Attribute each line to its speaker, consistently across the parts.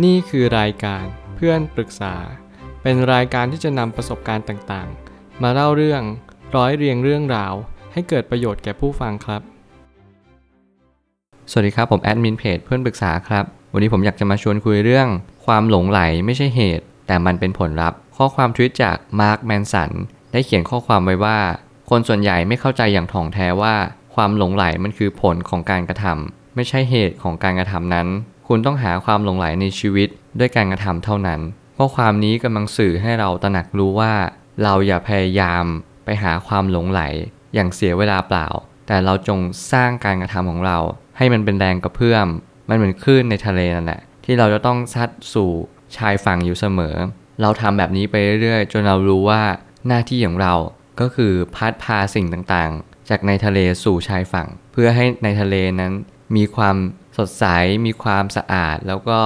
Speaker 1: นี่คือรายการเพื่อนปรึกษา เป็นรายการที่จะนำประสบการณ์ต่างๆ มาเล่าเรื่องร้อยเรียงเรื่องราว ให้เกิดประโยชน์แก่ผู้ฟังครับ
Speaker 2: สวัสดีครับผมแอดมินเพจเพื่อนปรึกษาครับ วันนี้ผมอยากจะมาชวนคุยเรื่อง ความหลงไหลไม่ใช่เหตุ แต่มันเป็นผลลัพธ์ ข้อความทวิตจากมาร์คแมนสันได้เขียนข้อความไว้ว่า คนส่วนใหญ่ไม่เข้าใจอย่างถ่องแท้ว่า ความหลงไหลมันคือผลของการกระทำไม่ใช่เหตุของการกระทำนั้น คุณต้องหาความหลงไหลในชีวิตด้วยการกระทำเท่านั้นข้อความนี้กำลังสื่อให้เราตระหนักรู้ว่า เราอย่าพยายามไปหาความหลงไหล อย่างเสียเวลาเปล่า แต่เราจงสร้างการกระทำของเรา ให้มันเป็นแรงกระเพื่อม มันเหมือนคลื่นในทะเลนั่นแหละที่เราจะต้องซัดสู่ชายฝั่งอยู่เสมอ เราทำแบบนี้ไปเรื่อยๆ จนเรารู้ว่าหน้าที่ของเราก็คือพัดพาสิ่งต่างๆ จากในทะเลสู่ชายฝั่ง เพื่อให้ในทะเลนั้นมีความ สดใสมีความสะอาด แล้วก็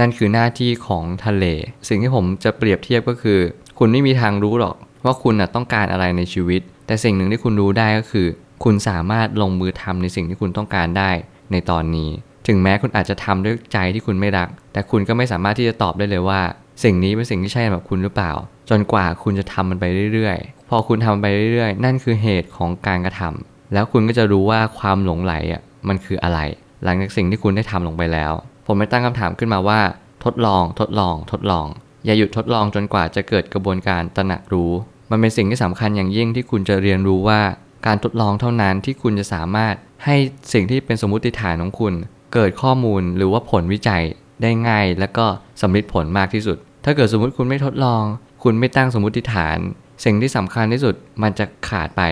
Speaker 2: นั่นคือหน้าที่ของทะเล สิ่งที่ผมจะเปรียบเทียบก็คือ คุณไม่มีทางรู้หรอกว่าคุณต้องการอะไรในชีวิต แต่สิ่งหนึ่งที่คุณรู้ได้ก็คือ คุณสามารถลงมือทำในสิ่งที่คุณต้องการได้ในตอนนี้ ถึงแม้คุณอาจจะทำด้วยใจที่คุณไม่รัก แต่คุณก็ไม่สามารถที่จะตอบได้เลยว่า สิ่งนี้เป็นสิ่งที่ใช่สำหรับคุณหรือเปล่า จนกว่าคุณจะทำมันไปเรื่อยๆ พอคุณทำไปเรื่อยๆ นั่นคือเหตุของการกระทำแล้วคุณก็จะรู้ว่าความหลงไหลอะมันคืออะไร หลังจากสิ่งที่คุณได้ทำลงไปแล้ว ผมไม่ตั้งคำถามขึ้นมาว่า ทดลอง ทดลอง ทดลอง อย่าหยุดทดลองจนกว่าจะเกิดกระบวนการตระหนักรู้ มันเป็นสิ่งที่สำคัญอย่างยิ่งที่คุณจะเรียนรู้ว่า การทดลองเท่านั้นที่คุณจะสามารถให้สิ่งที่เป็นสมมติฐานของคุณ เกิดข้อมูลหรือว่าผลวิจัยได้ง่าย และก็สำลิดผลมากที่สุด ถ้าเกิดสมมติคุณไม่ทดลอง คุณไม่ตั้งสมมติฐาน สิ่งที่สำคัญที่สุดมันจะขาดไป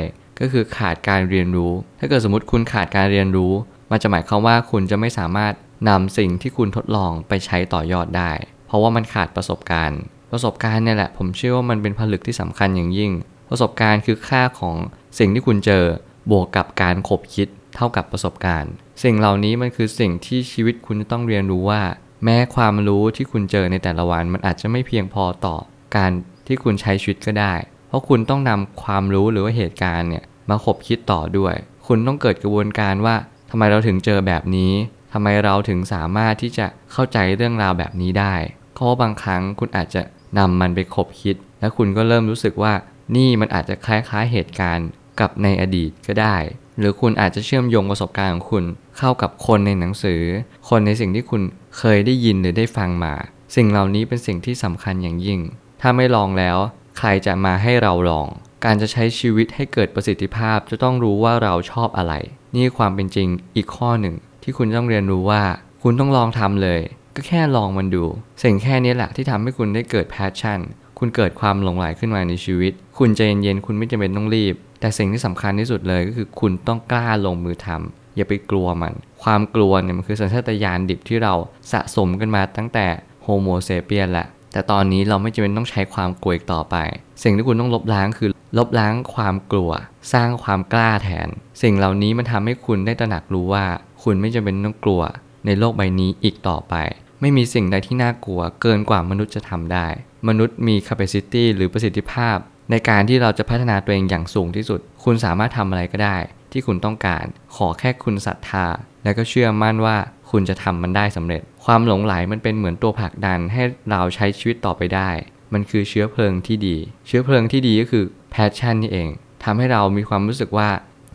Speaker 2: ก็คือขาดการเรียนรู้ ถ้าเกิดสมมติคุณขาดการเรียนรู้ มันจะหมายความว่าคุณจะไม่สามารถนำสิ่งที่คุณทดลองไปใช้ต่อยอดได้ เพราะว่ามันขาดประสบการณ์ ประสบการณ์เนี่ยแหละ ผมเชื่อว่ามันเป็นผลึกที่สำคัญอย่างยิ่ง ประสบการณ์คือค่าของสิ่งที่คุณเจอบวกกับการขบคิดเท่ากับประสบการณ์ สิ่งเหล่านี้มันคือสิ่งที่ชีวิตคุณจะต้องเรียนรู้ว่า แม้ความรู้ที่คุณเจอในแต่ละวัน มันอาจจะไม่เพียงพอต่อการที่คุณใช้ชีวิตก็ได้ เพราะคุณต้องนำความรู้หรือว่าเหตุการณ์เนี่ยมาขบคิดต่อด้วย คุณต้องเกิดกระบวนการว่า ทำไมเราถึงเจอแบบนี้ทำไมเราถึงสามารถที่จะเข้าใจเรื่องราวแบบนี้ได้เพราะบางครั้งคุณอาจจะนำมันไปคบคิด แล้วคุณก็เริ่มรู้สึกว่านี่มันอาจจะคล้ายๆเหตุการณ์กับในอดีตก็ได้ หรือคุณอาจจะเชื่อมโยงประสบการณ์ของคุณเข้ากับคนในหนังสือ คนในสิ่งที่คุณเคยได้ยินหรือได้ฟังมา สิ่งเหล่านี้เป็นสิ่งที่สำคัญอย่างยิ่ง ถ้าไม่ลองแล้ว ใครจะมาให้เราลอง การจะใช้ชีวิตให้เกิดประสิทธิภาพจะต้องรู้ว่าเราชอบอะไร นี่ความเป็นจริงอีกข้อหนึ่ง ที่คุณต้องเรียนรู้ว่า คุณต้องลองทำเลย ก็แค่ลองมันดู สิ่งแค่นี้แหละที่ทำให้คุณได้เกิดแพชชั่น คุณเกิดความหลงไหลขึ้นมาในชีวิต คุณใจเย็นๆคุณไม่จำเป็นต้องรีบ แต่สิ่งที่สำคัญที่สุดเลยก็คือคุณต้องกล้าลงมือทำอย่าไปกลัวมัน ความกลัวเนี่ยมันคือสัญชาตญาณดิบที่เราสะสมกันมาตั้งแต่โฮโมเซเปียนแหละ แต่ตอนนี้เราไม่จำเป็นต้องใช้ความกลัวอีกต่อไป สิ่งที่คุณต้องลบล้างคือลบล้างความกลัว สร้างความกล้าแทน สิ่งเหล่านี้มันทำให้คุณได้ตระหนักรู้ว่า คุณไม่จำเป็นต้องกลัว ในโลกใบนี้อีกต่อไป ไม่มีสิ่งใดที่น่ากลัวเกินกว่ามนุษย์จะทำได้ มนุษย์มี capacity หรือประสิทธิภาพ ในการที่เราจะพัฒนาตัวเองอย่างสูงที่สุด คุณสามารถทำอะไรก็ได้ ที่คุณต้องการ ขอแค่คุณศรัทธา และก็เชื่อมั่นว่าคุณจะทำมันได้สำเร็จ ความหลงไหลมันเป็นเหมือนตัวผลักดันให้เราใช้ชีวิตต่อไปได้ มันคือเชื้อเพลิงที่ดี เชื้อเพลิงที่ดีก็คือ passion นี่เองทำให้เรามีความรู้สึกว่า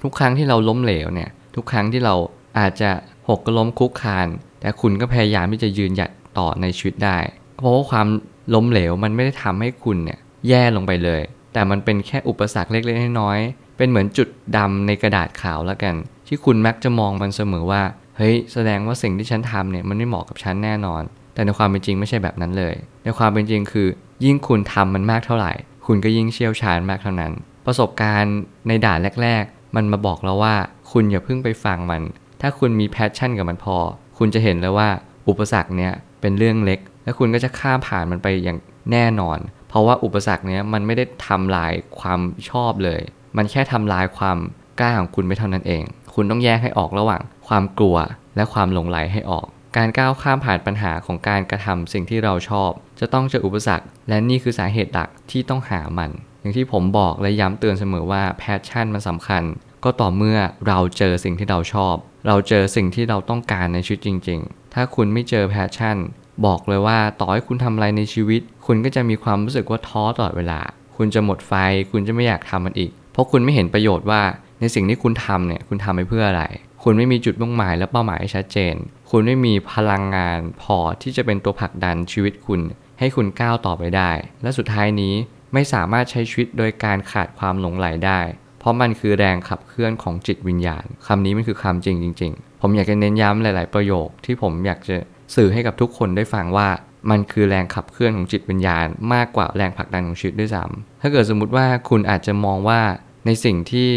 Speaker 2: ทุกครั้งที่เราล้มเหลวเนี่ย ทุกครั้งที่เราอาจจะหกล้มคุกคาน แต่คุณก็พยายามที่จะยืนหยัดต่อในชีวิตได้ เพราะว่าความล้มเหลวมันไม่ได้ทำให้คุณเนี่ยแย่ลงไปเลย แต่มันเป็นแค่อุปสรรคเล็กๆน้อยๆเป็นเหมือนจุดดำในกระดาษขาวแล้วกัน ที่คุณมักจะมองมันเสมอว่า เฮ้ยแสดงว่าสิ่งที่ฉันทำเนี่ยมันไม่เหมาะกับฉันแน่นอน แต่ในความเป็นจริงไม่ใช่แบบนั้นเลย ในความเป็นจริงคือ ยิ่งคุณทำมันมากเท่าไหร่ คุณก็ยิ่งเชี่ยวชาญมากเท่านั้น ประสบการณ์ในด่านแรก ๆ มันมาบอกเราว่า คุณอย่าเพิ่งไปฟังมัน ถ้าคุณมี passion กับมันพอ คุณจะเห็นแล้วว่าอุปสรรคเนี้ยเป็นเรื่องเล็ก และคุณก็จะข้ามผ่านมันไปอย่างแน่นอน เพราะว่าอุปสรรคเนี้ยมันไม่ได้ทำลายความชอบเลย มันแค่ทำลายความ กล้าของคุณไปเท่านั้นเอง คุณต้องแยกให้ออกระหว่าง ความกลัวและความหลงใหลให้ออก การก้าวข้ามผ่านปัญหาของการกระทำสิ่งที่เราชอบ จะต้องเจออุปสรรค และนี่คือสาเหตุหลักที่ต้องหามัน อย่างที่ผมบอกและย้ำเตือนเสมอว่า passion มันสำคัญ ก็ต่อเมื่อเราเจอสิ่งที่เราชอบ เราเจอสิ่งที่เราต้องการในชีวิตจริง ๆ ถ้าคุณไม่เจอ passion บอกเลยว่าต่อให้คุณทำอะไรในชีวิต คุณก็จะมีความรู้สึกว่าท้อตลอดเวลา คุณจะหมดไฟ คุณจะไม่อยากทำมันอีก เพราะคุณไม่เห็นประโยชน์ว่า ในสิ่งที่คุณทำเนี่ยคุณทำไปเพื่ออะไร คุณไม่มีจุดมุ่งหมายและเป้าหมายที่ชัดเจน คุณไม่มีพลังงานพอที่จะเป็นตัวผลักดันชีวิตคุณ ให้คุณก้าวต่อไปได้ และสุดท้ายนี้ไม่สามารถใช้ชีวิตโดยการขาดความหลงไหลได้ เพราะมันคือแรงขับเคลื่อนของจิตวิญญาณคำนี้มันคือคำจริงจริง ๆ ผมอยากจะเน้นย้ำหลาย ๆ ประโยคที่ผมอยากจะสื่อให้กับทุกคนได้ฟังว่ามันคือแรงขับเคลื่อนของจิตวิญญาณ มากกว่าแรงผลักดันของชีวิตด้วยซ้ำถ้าเกิดสมมุติว่าคุณอาจจะมองว่าในสิ่งที่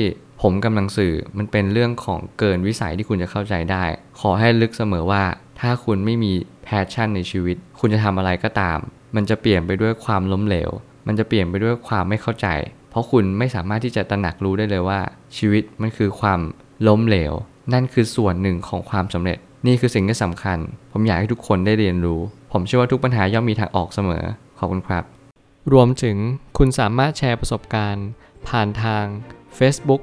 Speaker 2: ผมกำลังสื่อมันเป็นเรื่องของเกินวิสัยที่คุณจะเข้าใจได้ ขอให้ลึกเสมอว่า ถ้าคุณไม่มีแพชชั่นในชีวิต คุณจะทำอะไรก็ตาม มันจะเปลี่ยนไปด้วยความล้มเหลว มันจะเปลี่ยนไปด้วยความไม่เข้าใจ เพราะคุณไม่สามารถที่จะตระหนักรู้ได้เลยว่า ชีวิตมันคือความล้มเหลว นั่นคือส่วนหนึ่งของความสำเร็จ นี่คือสิ่งที่สำคัญ ผมอยากให้ทุกคนได้เรียนรู้ ผมเชื่อว่าทุกปัญหาย่อมมีทางออกเสมอ ขอบคุณครับ
Speaker 1: รวมถึงคุณสามารถแชร์ประสบการณ์ ผ่านทาง Facebook